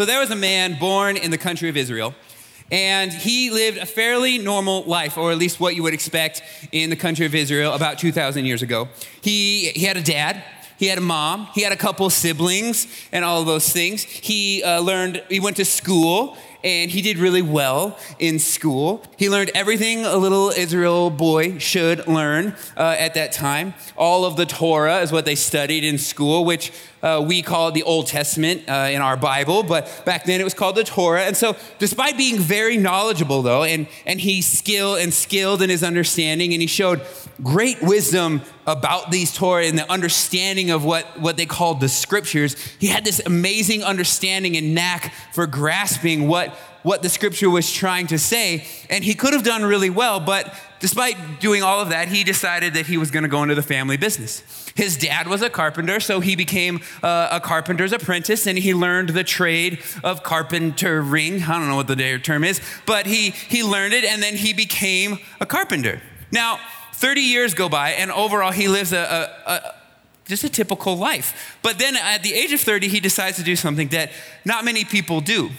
So there was a man born in the country of Israel, and he lived a fairly normal life, or at least what you would expect in the country of Israel about 2,000 years ago. He, he had a dad, he had a mom, he had a couple siblings, and all of those things. He uh, learned, he went to school, and he did really well in school. He learned everything a little Israel boy should learn uh, at that time. All of the Torah is what they studied in school, which uh, we call it the Old Testament uh, in our Bible, but back then it was called the Torah. And so, despite being very knowledgeable, though, and, and he's skilled and skilled in his understanding, and he showed great wisdom about these Torah and the understanding of what, what they called the scriptures, he had this amazing understanding and knack for grasping what what the scripture was trying to say. And he could have done really well, but despite doing all of that, he decided that he was going to go into the family business. His dad was a carpenter, so he became uh, a carpenter's apprentice and he learned the trade of carpentering. I don't know what the term is, but he, he learned it and then he became a carpenter. Now, 30 years go by, and overall, he lives a, a, a just a typical life. But then at the age of 30, he decides to do something that not many people do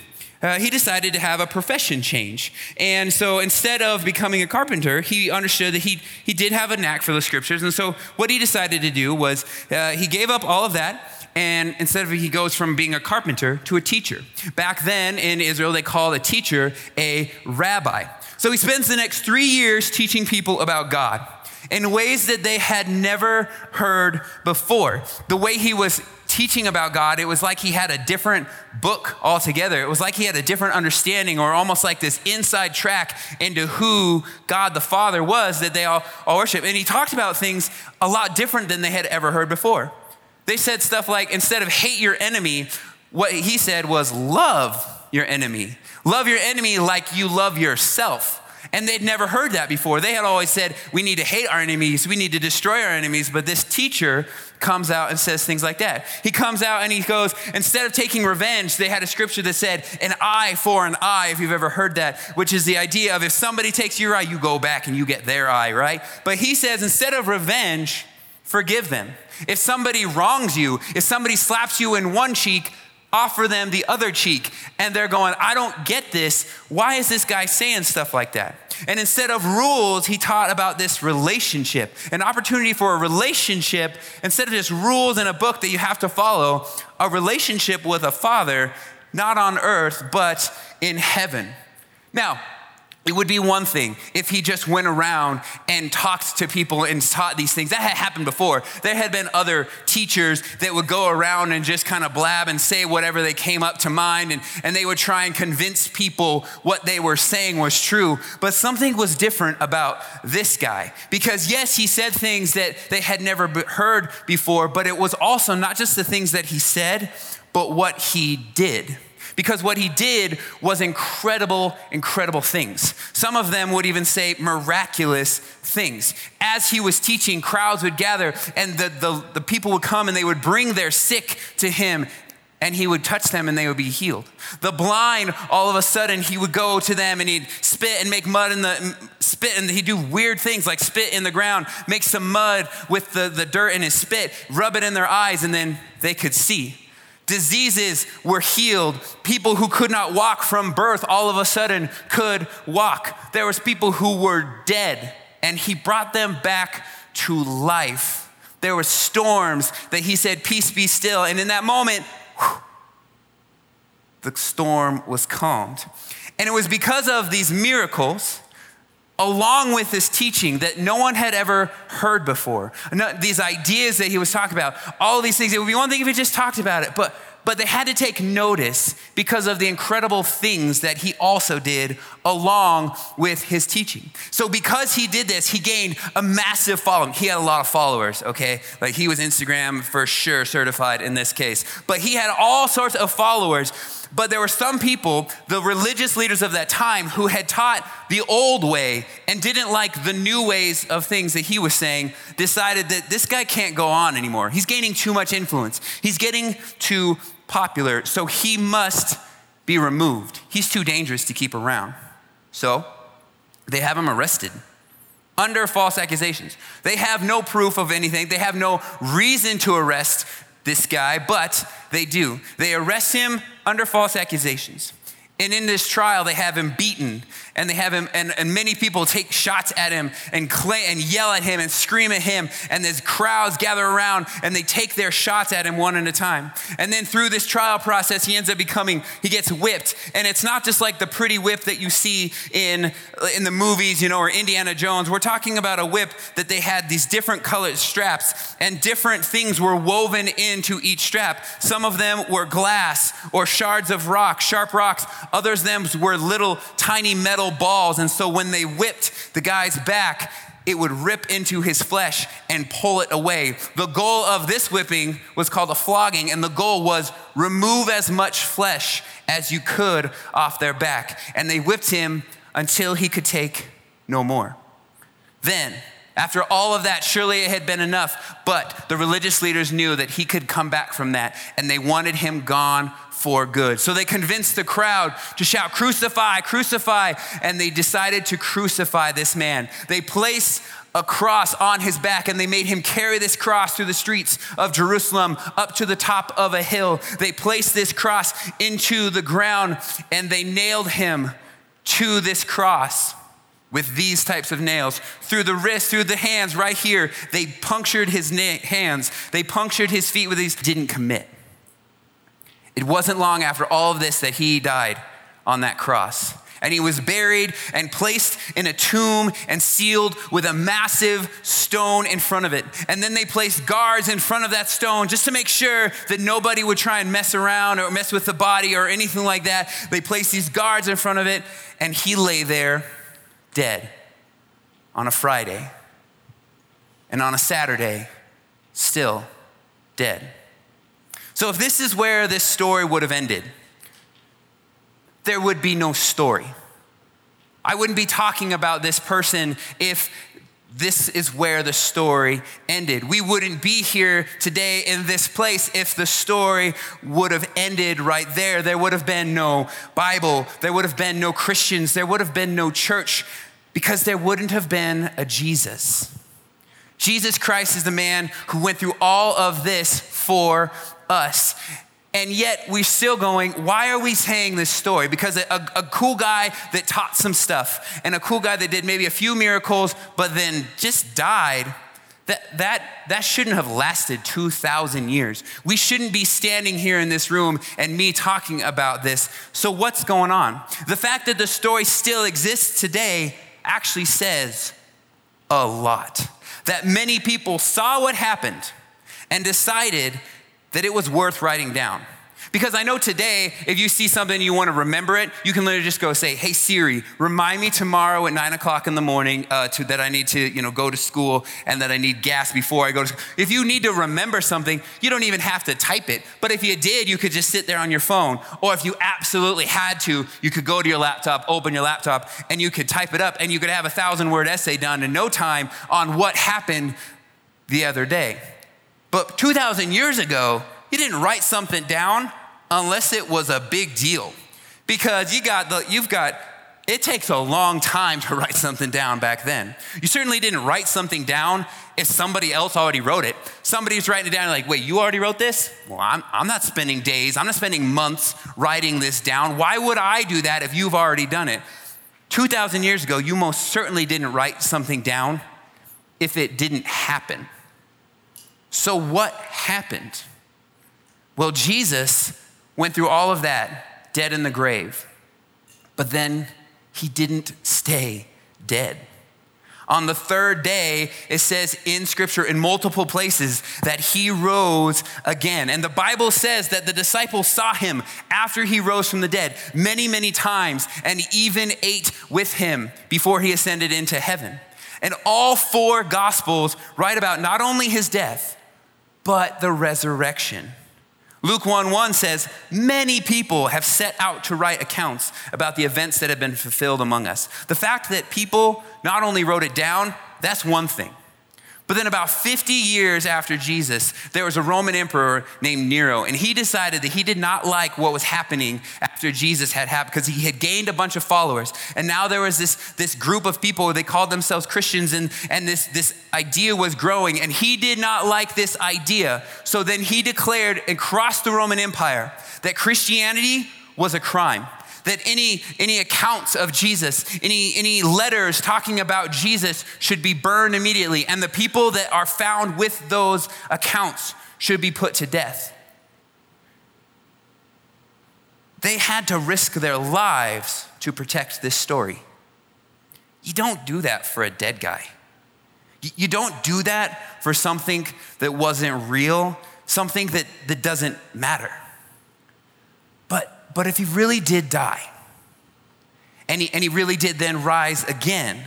uh, he decided to have a profession change. And so instead of becoming a carpenter, he understood that he, he did have a knack for the scriptures. And so what he decided to do was uh, he gave up all of that. And instead of he goes from being a carpenter to a teacher. Back then in Israel, they called a teacher a rabbi. So he spends the next three years teaching people about God in ways that they had never heard before. The way he was teaching about God, it was like he had a different book altogether. It was like he had a different understanding, or almost like this inside track into who God the Father was that they all, all worship. And he talked about things a lot different than they had ever heard before. They said stuff like, instead of hate your enemy, what he said was love your enemy. Love your enemy like you love yourself. And they'd never heard that before. They had always said, we need to hate our enemies, we need to destroy our enemies. But this teacher comes out and says things like that. He comes out and he goes, instead of taking revenge, they had a scripture that said, an eye for an eye, if you've ever heard that, which is the idea of if somebody takes your eye, you go back and you get their eye, right? But he says, instead of revenge, forgive them. If somebody wrongs you, if somebody slaps you in one cheek, offer them the other cheek. And they're going, I don't get this. Why is this guy saying stuff like that? And instead of rules, he taught about this relationship, an opportunity for a relationship, instead of just rules in a book that you have to follow, a relationship with a father, not on earth, but in heaven. Now, it would be one thing if he just went around and talked to people and taught these things. That had happened before. There had been other teachers that would go around and just kind of blab and say whatever they came up to mind, and, and they would try and convince people what they were saying was true. But something was different about this guy. Because, yes, he said things that they had never heard before, but it was also not just the things that he said, but what he did because what he did was incredible, incredible things. Some of them would even say miraculous things. As he was teaching, crowds would gather, and the, the, the people would come and they would bring their sick to him, and he would touch them and they would be healed. The blind, all of a sudden, he would go to them and he'd spit and make mud in the spit, and he'd do weird things like spit in the ground, make some mud with the, the dirt in his spit, rub it in their eyes, and then they could see. Diseases were healed. People who could not walk from birth all of a sudden could walk. There was people who were dead and he brought them back to life. There were storms that he said, Peace be still. And in that moment, whew, the storm was calmed. And it was because of these miracles along with this teaching that no one had ever heard before. these ideas that he was talking about, all these things. It would be one thing if he just talked about it, but but they had to take notice because of the incredible things that he also did along with his teaching. So, because he did this, he gained a massive following. He had a lot of followers, okay? Like he was Instagram for sure certified in this case, but he had all sorts of followers but there were some people, the religious leaders of that time, who had taught the old way and didn't like the new ways of things that he was saying, decided that this guy can't go on anymore. He's gaining too much influence, he's getting too popular, so he must be removed. He's too dangerous to keep around. So they have him arrested under false accusations. They have no proof of anything, they have no reason to arrest this guy, but they do. They arrest him under false accusations. And in this trial, they have him beaten, and they have him, and, and many people take shots at him and clay, and yell at him and scream at him. And there's crowds gather around, and they take their shots at him one at a time. And then through this trial process, he ends up becoming, he gets whipped. And it's not just like the pretty whip that you see in, in the movies, you know, or Indiana Jones. We're talking about a whip that they had these different colored straps, and different things were woven into each strap. Some of them were glass or shards of rock, sharp rocks Others them were little tiny metal balls. And so when they whipped the guy's back, it would rip into his flesh and pull it away. The goal of this whipping was called a flogging, and the goal was remove as much flesh as you could off their back. And they whipped him until he could take no more. Then, after all of that, surely it had been enough, but the religious leaders knew that he could come back from that, and they wanted him gone for good. So they convinced the crowd to shout, Crucify, crucify, and they decided to crucify this man. They placed a cross on his back and they made him carry this cross through the streets of Jerusalem up to the top of a hill. They placed this cross into the ground and they nailed him to this cross with these types of nails through the wrist, through the hands, right here. They punctured his na- hands, they punctured his feet with these, didn't commit. It wasn't long after all of this that he died on that cross. And he was buried and placed in a tomb and sealed with a massive stone in front of it. And then they placed guards in front of that stone just to make sure that nobody would try and mess around or mess with the body or anything like that. They placed these guards in front of it, and he lay there dead on a Friday, and on a Saturday, still dead. So, if this is where this story would have ended, there would be no story. I wouldn't be talking about this person if this is where the story ended. We wouldn't be here today in this place if the story would have ended right there. There would have been no Bible, there would have been no Christians, there would have been no church because there wouldn't have been a Jesus. Jesus Christ is the man who went through all of this for us. And yet we're still going, why are we saying this story? Because a, a, a, cool guy that taught some stuff and a cool guy that did maybe a few miracles, but then just died, that, that, that shouldn't have lasted 2,000 years. We shouldn't be standing here in this room and me talking about this. So, what's going on? The fact that the story still exists today actually says a lot. That many people saw what happened and decided that it was worth writing down. Because I know today, if you see something you want to remember it, you can literally just go say, "Hey Siri, remind me tomorrow at nine o'clock in the morning uh, to, that I need to, you know, go to school and that I need gas before I go to school." If you need to remember something, you don't even have to type it. But if you did, you could just sit there on your phone. Or if you absolutely had to, you could go to your laptop, open your laptop, and you could type it up, and you could have a thousand word essay done in no time on what happened the other day. But 2,000 years ago, you didn't write something down unless it was a big deal. Because you got the, you've got, it takes a long time to write something down back then. You certainly didn't write something down if somebody else already wrote it. Somebody's writing it down, like, wait, you already wrote this? Well, I'm, I'm not spending days, I'm not spending months writing this down. Why would I do that if you've already done it? 2,000 years ago, you most certainly didn't write something down if it didn't happen. So, what happened? Well, Jesus went through all of that dead in the grave, but then he didn't stay dead. On the third day, it says in scripture in multiple places that he rose again. And the Bible says that the disciples saw him after he rose from the dead many, many times and even ate with him before he ascended into heaven. And all four gospels write about not only his death, but the resurrection. Luke 1 1 says, Many people have set out to write accounts about the events that have been fulfilled among us. The fact that people not only wrote it down, that's one thing. But then, about 50 years after Jesus, there was a Roman emperor named Nero, and he decided that he did not like what was happening after Jesus had happened because he had gained a bunch of followers. And now there was this, this group of people, they called themselves Christians, and, and this, this idea was growing, and he did not like this idea. So then he declared across the Roman Empire that Christianity was a crime that any, any accounts of Jesus, any, any letters talking about Jesus should be burned immediately, and the people that are found with those accounts should be put to death. They had to risk their lives to protect this story. You don't do that for a dead guy. You don't do that for something that wasn't real, something that, that doesn't matter. But, if he really did die, and he, and he really did then rise again,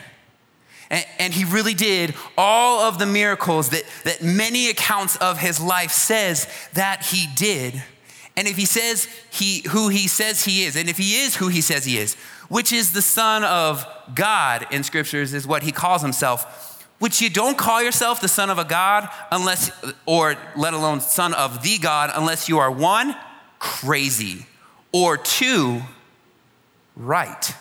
and, and he really did all of the miracles that, that many accounts of his life says that he did. And if he says he, who he says he is, and if he is who he says he is, which is the Son of God in scriptures, is what he calls himself, which you don't call yourself the Son of a God unless, or let alone Son of the God, unless you are one, crazy or two, right.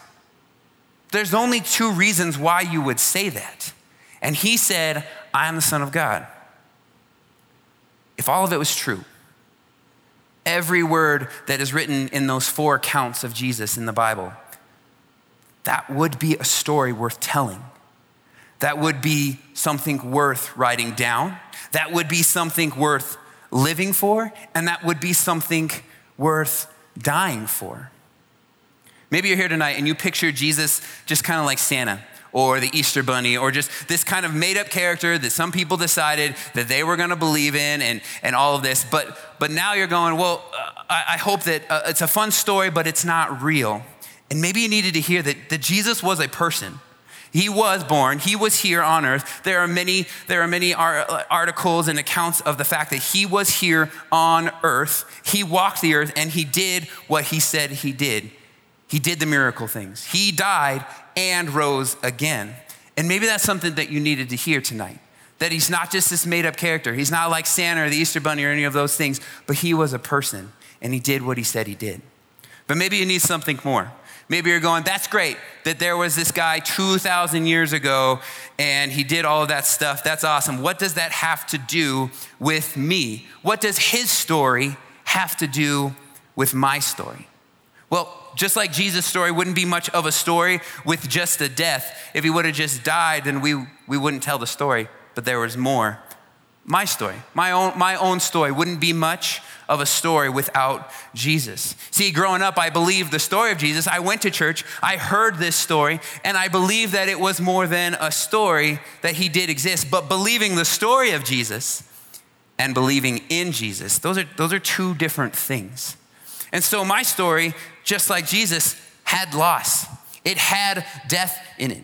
There's only two reasons why you would say that. And he said, I am the Son of God. If all of it was true, every word that is written in those four accounts of Jesus in the Bible, that would be a story worth telling. That would be something worth writing down. That would be something worth living for. And that would be something worth dying for. Maybe you're here tonight and you picture Jesus just kind of like Santa or the Easter Bunny or just this kind of made up character that some people decided that they were going to believe in and, and all of this. But, but now you're going, well, uh, I, I, hope that uh, it's a fun story, but it's not real. And maybe you needed to hear that, that Jesus was a person he was born, he was here on earth. There are many, there are many articles and accounts of the fact that he was here on earth. He walked the earth and he did what he said he did. He did the miracle things. He died and rose again. And maybe that's something that you needed to hear tonight. That he's not just this made up character. He's not like Santa or the Easter Bunny or any of those things, but he was a person and he did what he said he did. But maybe you need something more. Maybe you're going, that's great that there was this guy 2,000 years ago and he did all of that stuff. That's awesome. What does that have to do with me? What does his story have to do with my story? Well, just like Jesus' story wouldn't be much of a story with just a death. If he would have just died, then we, we wouldn't tell the story, but there was more. My story, my own, my own story wouldn't be much of a story without Jesus. See, growing up, I believed the story of Jesus. I went to church, I heard this story, and I believed that it was more than a story that he did exist. But believing the story of Jesus and believing in Jesus, those are, those are two different things. And so my story, just like Jesus, had loss, it had death in it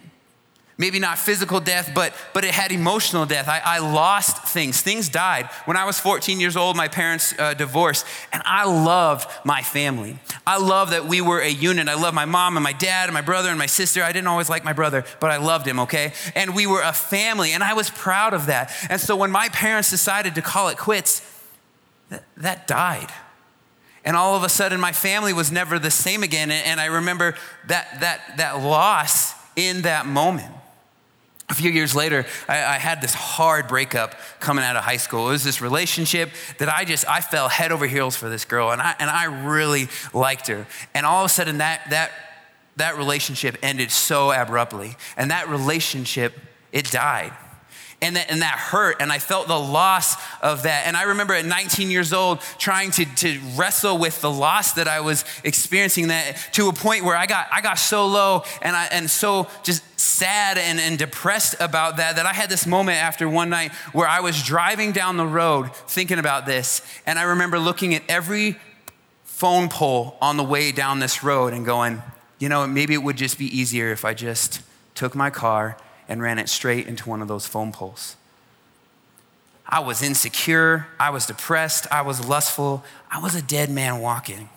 maybe not physical death, but, but it had emotional death. I, I lost things. Things died. When I was 14 years old, my parents uh, divorced, and I loved my family. I loved that we were a unit. I loved my mom and my dad and my brother and my sister. I didn't always like my brother, but I loved him, okay? And we were a family, and I was proud of that. And so when my parents decided to call it quits, that, that died. And all of a sudden, my family was never the same again. And I remember that, that, that loss in that moment a few years later I, I, had this hard breakup coming out of high school. It was this relationship that i just i fell head over heels for this girl and i, and I really liked her. And all of a sudden that, that, that relationship ended so abruptly. And that relationship it died and that, and that hurt and i felt the loss of that. And i remember at 19 years old trying to, to wrestle with the loss that i was experiencing that to a point where i got i got so low and i and so just sad and, and depressed about that that i had this moment after one night where i was driving down the road thinking about this. And i remember looking at every phone pole on the way down this road and going you know maybe it would just be easier if i just took my car and ran it straight into one of those phone poles. I was insecure. I was depressed. I was lustful. I was a dead man walking.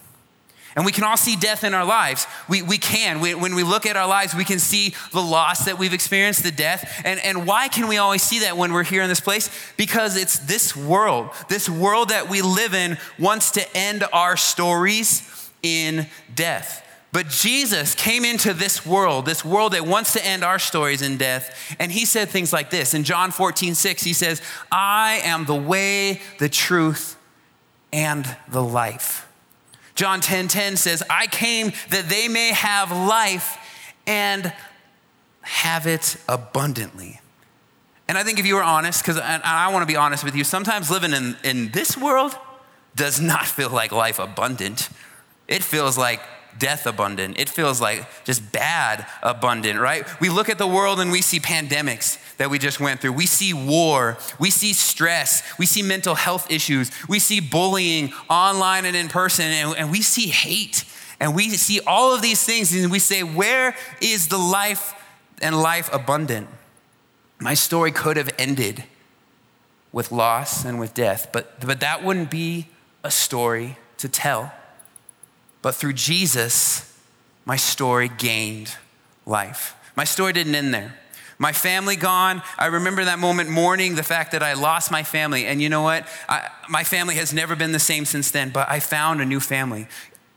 And we can all see death in our lives. We, we can. We, when we look at our lives, we can see the loss that we've experienced, the death. And, and why can we always see that when we're here in this place? Because it's this world, this world that we live in wants to end our stories in death. But Jesus came into this world, this world that wants to end our stories in death, and he said things like this. In John 14, 6, he says, I am the way, the truth, and the life. John 10 10 says, I came that they may have life and have it abundantly. And I think if you were honest, because I, I want to be honest with you, sometimes living in, in this world does not feel like life abundant. It feels like death abundant. It feels like just bad abundant, right? We look at the world and we see pandemics that we just went through. We see war. We see stress. We see mental health issues. We see bullying online and in person. And, and we see hate. And we see all of these things. And we say, where is the life and life abundant? My story could have ended with loss and with death, but, but that wouldn't be a story to tell. But through Jesus, my story gained life. My story didn't end there. My family gone. I remember that moment mourning the fact that I lost my family. And you know what? I, my family has never been the same since then, but I found a new family.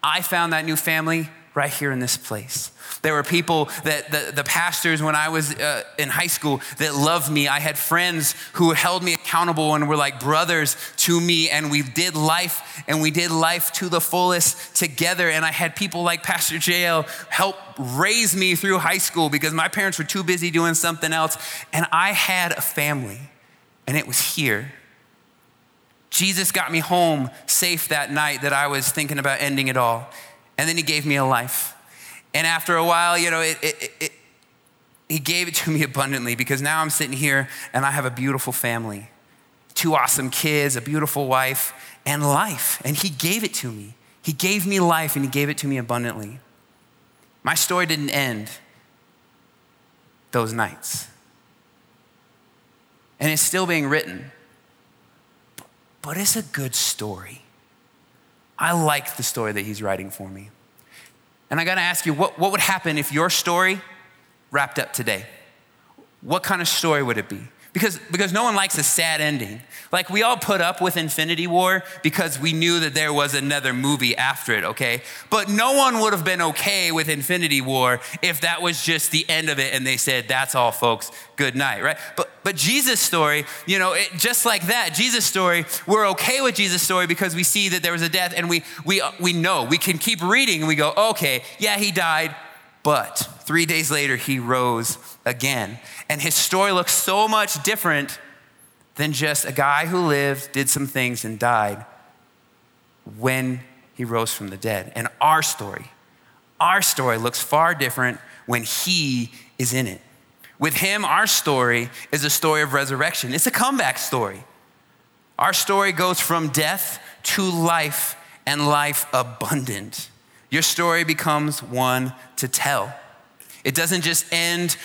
I found that new family right here in this place. There were people that the, the pastors when I was uh, in high school that loved me. I had friends who held me accountable and were like brothers to me, and we did life and we did life to the fullest together. And I had people like Pastor JL help raise me through high school because my parents were too busy doing something else. And I had a family, and it was here. Jesus got me home safe that night that I was thinking about ending it all. And then he gave me a life. And after a while, you know, it, it, it, he gave it to me abundantly because now I'm sitting here and I have a beautiful family, two awesome kids, a beautiful wife, and life. And he gave it to me. He gave me life and he gave it to me abundantly. My story didn't end those nights. And it's still being written. But it's a good story. I like the story that he's writing for me. And I gotta ask you, what, what would happen if your story wrapped up today? What kind of story would it be? Because, because no one likes a sad ending. Like, we all put up with Infinity War because we knew that there was another movie after it, okay? But no one would have been okay with Infinity War if that was just the end of it and they said, that's all, folks, good night, right? But, but Jesus' story, you know, it, just like that, Jesus' story, we're okay with Jesus' story because we see that there was a death and we, we, we know. We can keep reading and we go, okay, yeah, he died, but three days later, he rose again. And his story looks so much different than just a guy who lived, did some things, and died when he rose from the dead. And our story, our story looks far different when he is in it. With him, our story is a story of resurrection, it's a comeback story. Our story goes from death to life and life abundant. Your story becomes one to tell. It doesn't just end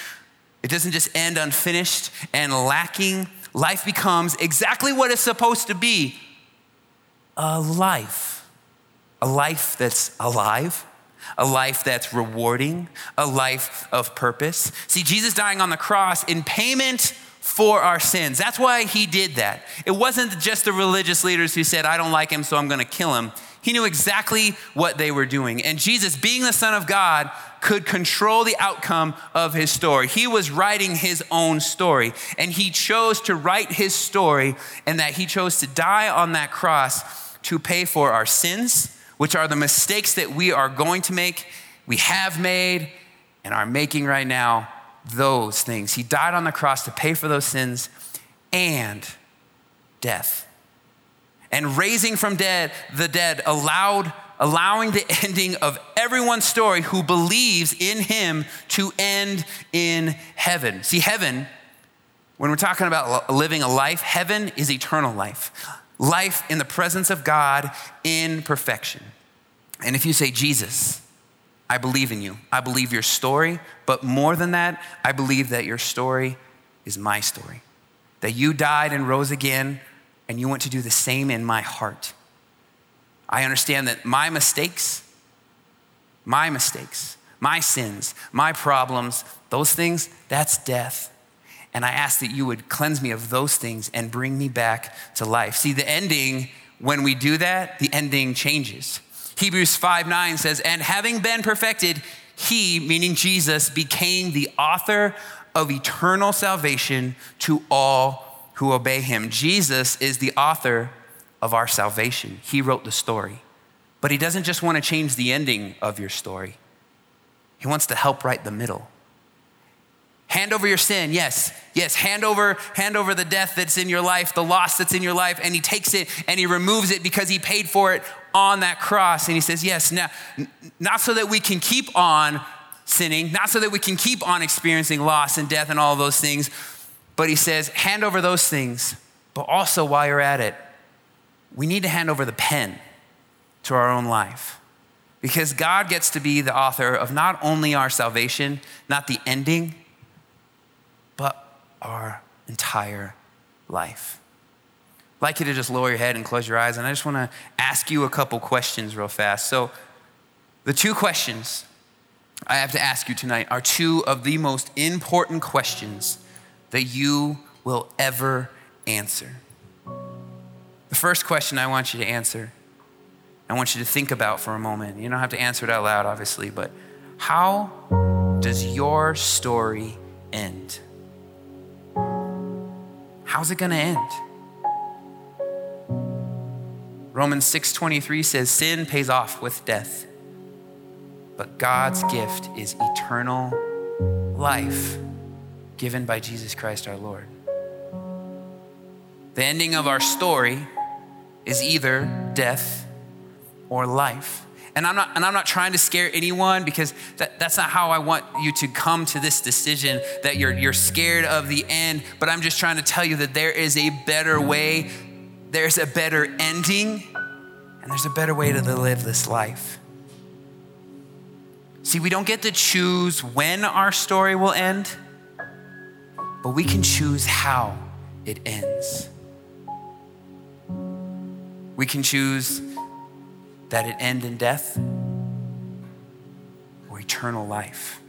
it doesn't just end unfinished and lacking. Life becomes exactly what it's supposed to be a life. A life that's alive, a life that's rewarding, a life of purpose. See, Jesus dying on the cross in payment for our sins. That's why he did that. It wasn't just the religious leaders who said, I don't like him, so I'm going to kill him. He knew exactly what they were doing. And Jesus, being the Son of God, could control the outcome of his story. He was writing his own story, and he chose to write his story, and that he chose to die on that cross to pay for our sins, which are the mistakes that we are going to make, we have made, and are making right now. Those things. He died on the cross to pay for those sins and death and raising from dead the dead allowed allowing the ending of everyone's story who believes in him to end in heaven. See heaven when we're talking about living a life heaven is eternal life. Life in the presence of god in perfection. And if you say jesus i believe in you. I believe your story but more than that i believe that your story is my story. That you died and rose again and you want to do the same in my heart. I understand that my mistakes my mistakes, my sins, my problems, those things, that's death. And I ask that you would cleanse me of those things and bring me back to life. See, the ending, when we do that, the ending changes. Hebrews 5 9 says, And having been perfected, he, meaning Jesus, became the author of eternal salvation to all who obey him. Jesus is the author of our salvation. He wrote the story. But he doesn't just want to change the ending of your story, he wants to help write the middle. Hand over your sin, yes, yes. Hand over, hand over the death that's in your life, the loss that's in your life, and he takes it and he removes it because he paid for it on that cross. And he says, Yes, now, not so that we can keep on sinning, not so that we can keep on experiencing loss and death and all those things, but he says, hand over those things. But also, while you're at it, we need to hand over the pen to our own life. Because God gets to be the author of not only our salvation, not the ending, but our entire life. I'd like you to just lower your head and close your eyes, and I just want to ask you a couple questions real fast. So, the two questions I have to ask you tonight are two of the most important questions that you will ever answer. The first question I want you to answer, I want you to think about for a moment. You don't have to answer it out loud, obviously, but how does your story end? How's it going to end? Romans 6:23 says sin pays off with death. But God's gift is eternal life given by Jesus Christ our Lord. The ending of our story is either death or life. And I'm not, and I'm not trying to scare anyone because that, that's not how I want you to come to this decision that you're, you're scared of the end. But I'm just trying to tell you that there is a better way, there's a better ending, and there's a better way to live this life. See, we don't get to choose when our story will end, but we can choose how it ends. We can choose that it end in death or eternal life.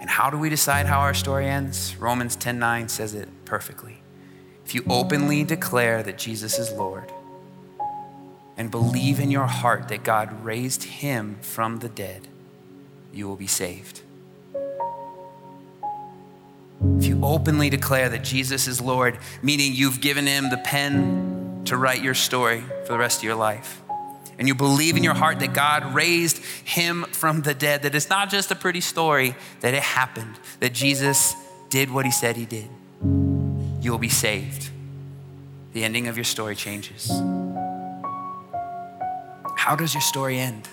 And how do we decide how our story ends? Romans 10:9 says it perfectly. If you openly declare that Jesus is Lord and believe in your heart that God raised him from the dead, you will be saved. Openly declare that Jesus is Lord, meaning you've given him the pen to write your story for the rest of your life. And you believe in your heart that God raised him from the dead, that it's not just a pretty story, that it happened, that Jesus did what he said he did. You will be saved. The ending of your story changes. How does your story end?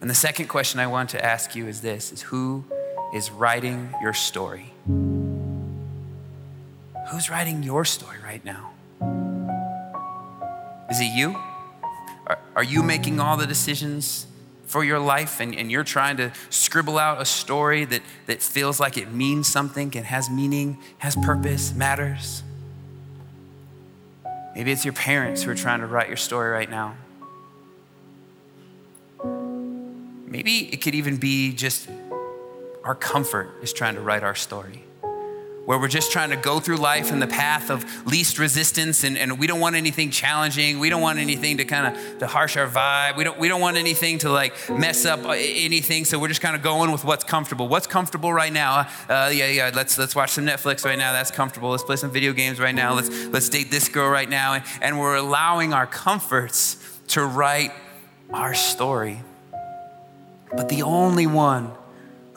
And the second question I want to ask you is this is who is writing your story? Who's writing your story right now? Is it you? Are, you making all the decisions for your life and, and you're trying to scribble out a story that, that feels like it means something and has meaning, has purpose, matters? Maybe it's your parents who are trying to write your story right now. Maybe it could even be just our comfort is trying to write our story where we're just trying to go through life in the path of least resistance and, and we don't want anything challenging. We don't want anything to kind of to harsh our vibe. We don't, we don't want anything to like mess up anything. So we're just kind of going with what's comfortable. What's comfortable right now? Uh, yeah, yeah, let's, let's watch some Netflix right now. That's comfortable. Let's play some video games right now. Let's, let's date this girl right now. And, and we're allowing our comforts to write our story. But the only one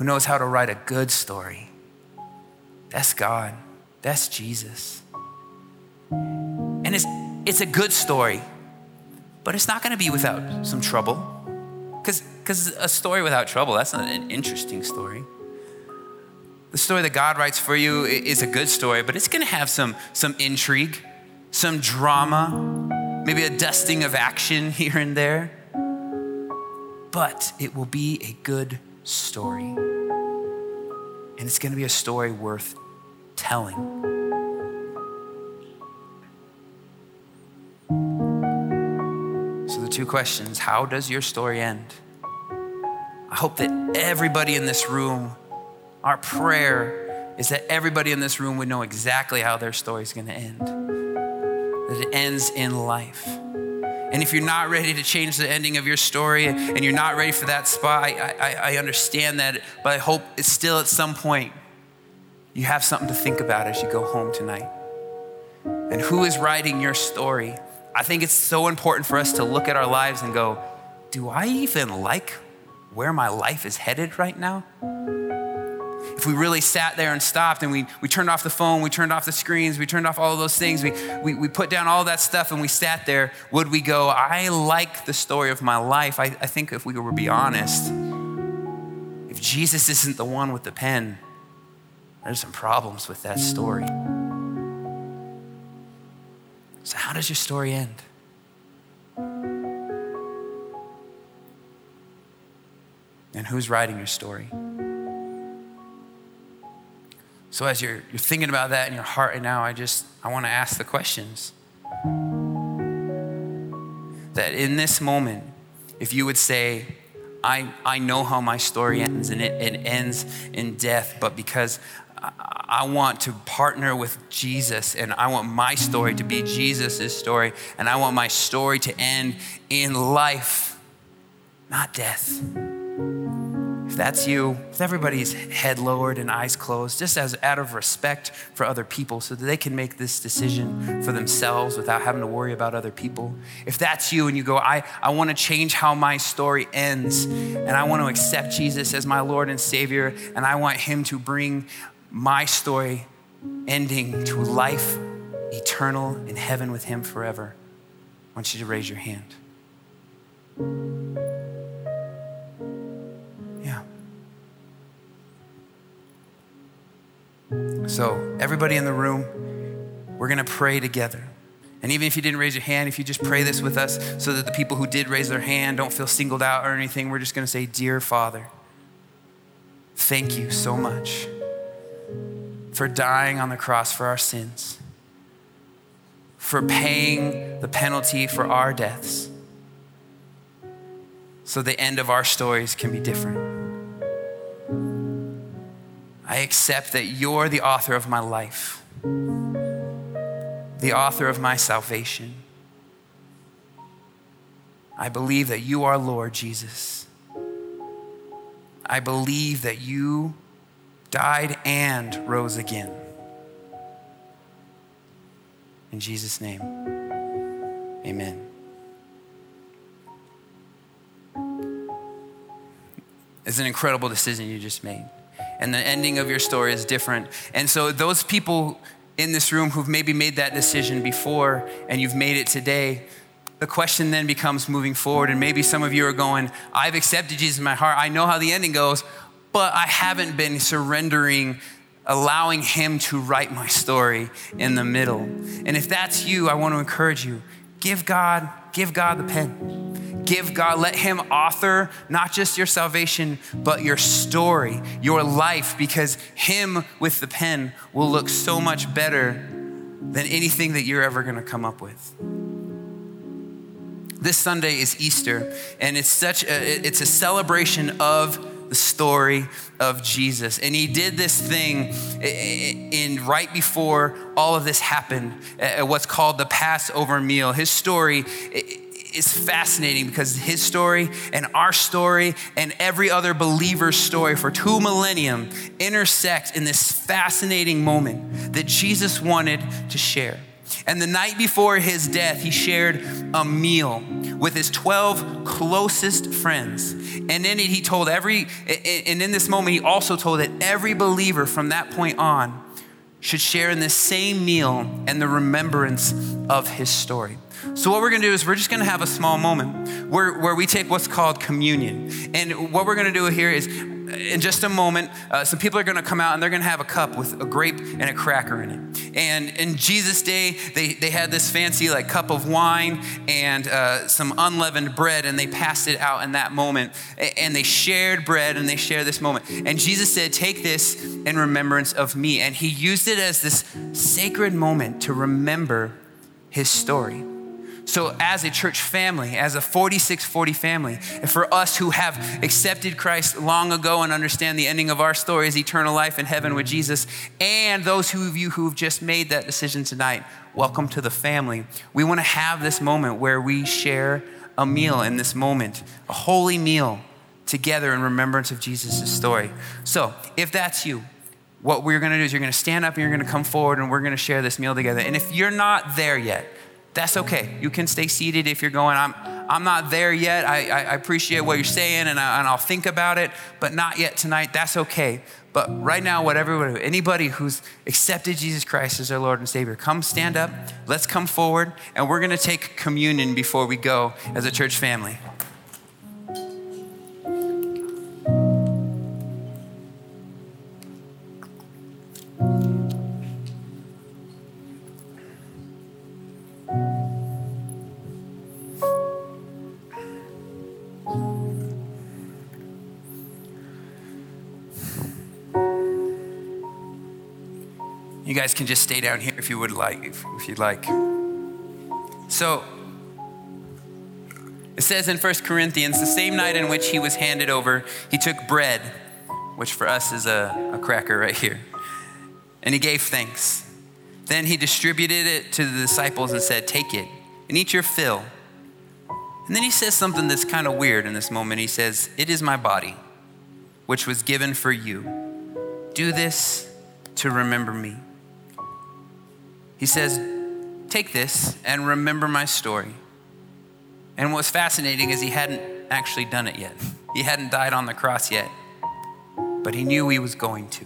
who knows how to write a good story that's God. That's Jesus. And it's, it's a good story, but it's not going to be without some trouble. Because a story without trouble, that's not an interesting story. The story that God writes for you is a good story, but it's going to have some, some intrigue, some drama, maybe a dusting of action here and there. But it will be a good story. And it's going to be a story worth telling. So, the two questions how does your story end? I hope that everybody in this room, our prayer is that everybody in this room would know exactly how their story is going to end. That it ends in life. And if you're not ready to change the ending of your story and you're not ready for that spot, I, I, I understand that, but I hope it's still at some point you have something to think about as you go home tonight. And who is writing your story? I think it's so important for us to look at our lives and go, do I even like where my life is headed right now? If we really sat there and stopped and we, we turned off the phone, we turned off the screens, we turned off all of those things, we, we, we put down all that stuff and we sat there, would we go, I like the story of my life? I, I think if we were to be honest, if Jesus isn't the one with the pen, there's some problems with that story. So, how does your story end? And who's writing your story? So, as you're, you're thinking about that in your heart right now, I just I want to ask the questions. That in this moment, if you would say, I, I know how my story ends, and it, it ends in death, but because I want to partner with Jesus and I want my story to be Jesus' story and I want my story to end in life, not death. If that's you, with everybody's head lowered and eyes closed, just as out of respect for other people so that they can make this decision for themselves without having to worry about other people. If that's you and you go, I, I want to change how my story ends and I want to accept Jesus as my Lord and Savior and I want Him to bring my story ending to life eternal in heaven with Him forever, I want you to raise your hand. So, everybody in the room, we're going to pray together. And even if you didn't raise your hand, if you just pray this with us so that the people who did raise their hand don't feel singled out or anything, we're just going to say, Dear Father, thank you so much for dying on the cross for our sins, for paying the penalty for our deaths, so the end of our stories can be different. I accept that you're the author of my life, the author of my salvation. I believe that you are Lord Jesus. I believe that you died and rose again. In Jesus' name, amen. It's an incredible decision you just made. And the ending of your story is different. And so, those people in this room who've maybe made that decision before and you've made it today, the question then becomes moving forward. And maybe some of you are going, I've accepted Jesus in my heart. I know how the ending goes but I haven't been surrendering, allowing Him to write my story in the middle. And if that's you, I want to encourage you give God, give God the pen. Give God, let Him author not just your salvation, but your story, your life, because Him with the pen will look so much better than anything that you're ever going to come up with this sunday is easter and it's such a, it's a celebration of the story of Jesus. And he did this thing in right before all of this happened, at what's called the Passover meal. His story is fascinating because his story and our story and every other believer's story for two millennium intersect in this fascinating moment that Jesus wanted to share. And the night before his death, he shared a meal with his 12 closest friends. And in it, he told every, and in this moment, he also told that every believer from that point on should share in this same meal and the remembrance of his story. So, what we're gonna do is we're just gonna have a small moment where, where we take what's called communion. And what we're gonna do here is in just a moment, uh, some people are going to come out and they're going to have a cup with a grape and a cracker in it. And in Jesus' day, they, they had this fancy like cup of wine and uh, some unleavened bread, and they passed it out in that moment. And they shared bread and they shared this moment. And Jesus said, Take this in remembrance of me. And he used it as this sacred moment to remember his story. So, as a church family, as a 4640 family, and for us who have accepted Christ long ago and understand the ending of our story is eternal life in heaven with Jesus, and those of you who've just made that decision tonight, welcome to the family. We want to have this moment where we share a meal in this moment, a holy meal together in remembrance of Jesus' story. So, if that's you, what we're going to do is you're going to stand up and you're going to come forward and we're going to share this meal together. And if you're not there yet, that's okay. You can stay seated if you're going, I'm, I'm not there yet. I, I appreciate what you're saying and, I, and I'll think about it, but not yet tonight. That's okay. But right now, whatever, anybody who's accepted Jesus Christ as their Lord and Savior, come stand up. Let's come forward, and we're going to take communion before we go as a church family. Can just stay down here if you would like, if, if you'd like. So, it says in 1 Corinthians, the same night in which he was handed over, he took bread, which for us is a, a cracker right here, and he gave thanks. Then he distributed it to the disciples and said, Take it and eat your fill. And then he says something that's kind of weird in this moment. He says, It is my body, which was given for you. Do this to remember me. He says, Take this and remember my story. And what's fascinating is he hadn't actually done it yet. He hadn't died on the cross yet, but he knew he was going to.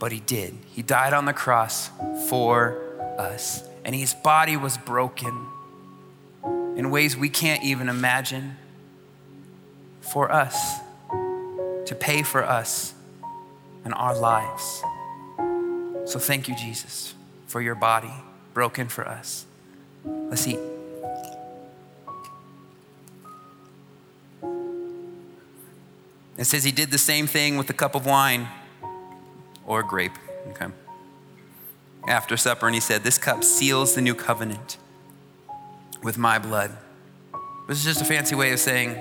But he did. He died on the cross for us, and his body was broken in ways we can't even imagine for us, to pay for us and our lives. So thank you, Jesus for your body broken for us. Let's eat. It says he did the same thing with the cup of wine or grape. Okay. After supper, and he said, This cup seals the new covenant with my blood. This is just a fancy way of saying,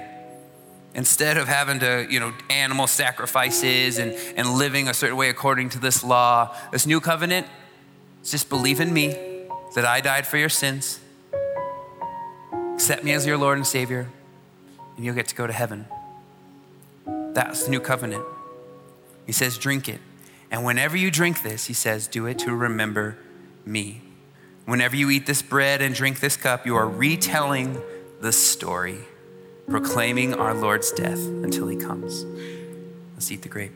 instead of having to, you know, animal sacrifices and, and living a certain way according to this law, this new covenant, just believe in me that I died for your sins. Accept me as your Lord and Savior, and you'll get to go to heaven. That's the new covenant. He says, drink it. And whenever you drink this, he says, do it to remember me. Whenever you eat this bread and drink this cup, you are retelling the story, proclaiming our Lord's death until he comes. Let's eat the grape.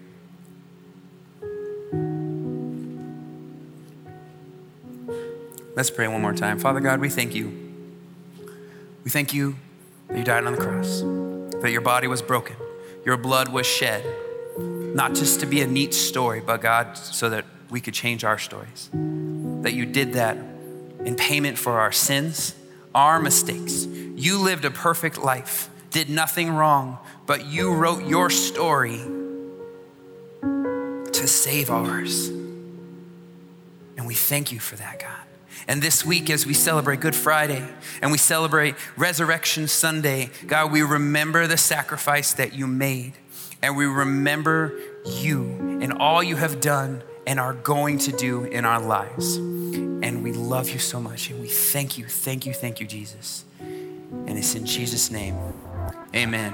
Let's pray one more time. Father God, we thank you. We thank you that you died on the cross, that your body was broken, your blood was shed, not just to be a neat story, but God, so that we could change our stories. That you did that in payment for our sins, our mistakes. You lived a perfect life, did nothing wrong, but you wrote your story to save ours. And we thank you for that, God. And this week, as we celebrate Good Friday and we celebrate Resurrection Sunday, God, we remember the sacrifice that you made. And we remember you and all you have done and are going to do in our lives. And we love you so much. And we thank you, thank you, thank you, Jesus. And it's in Jesus' name. Amen.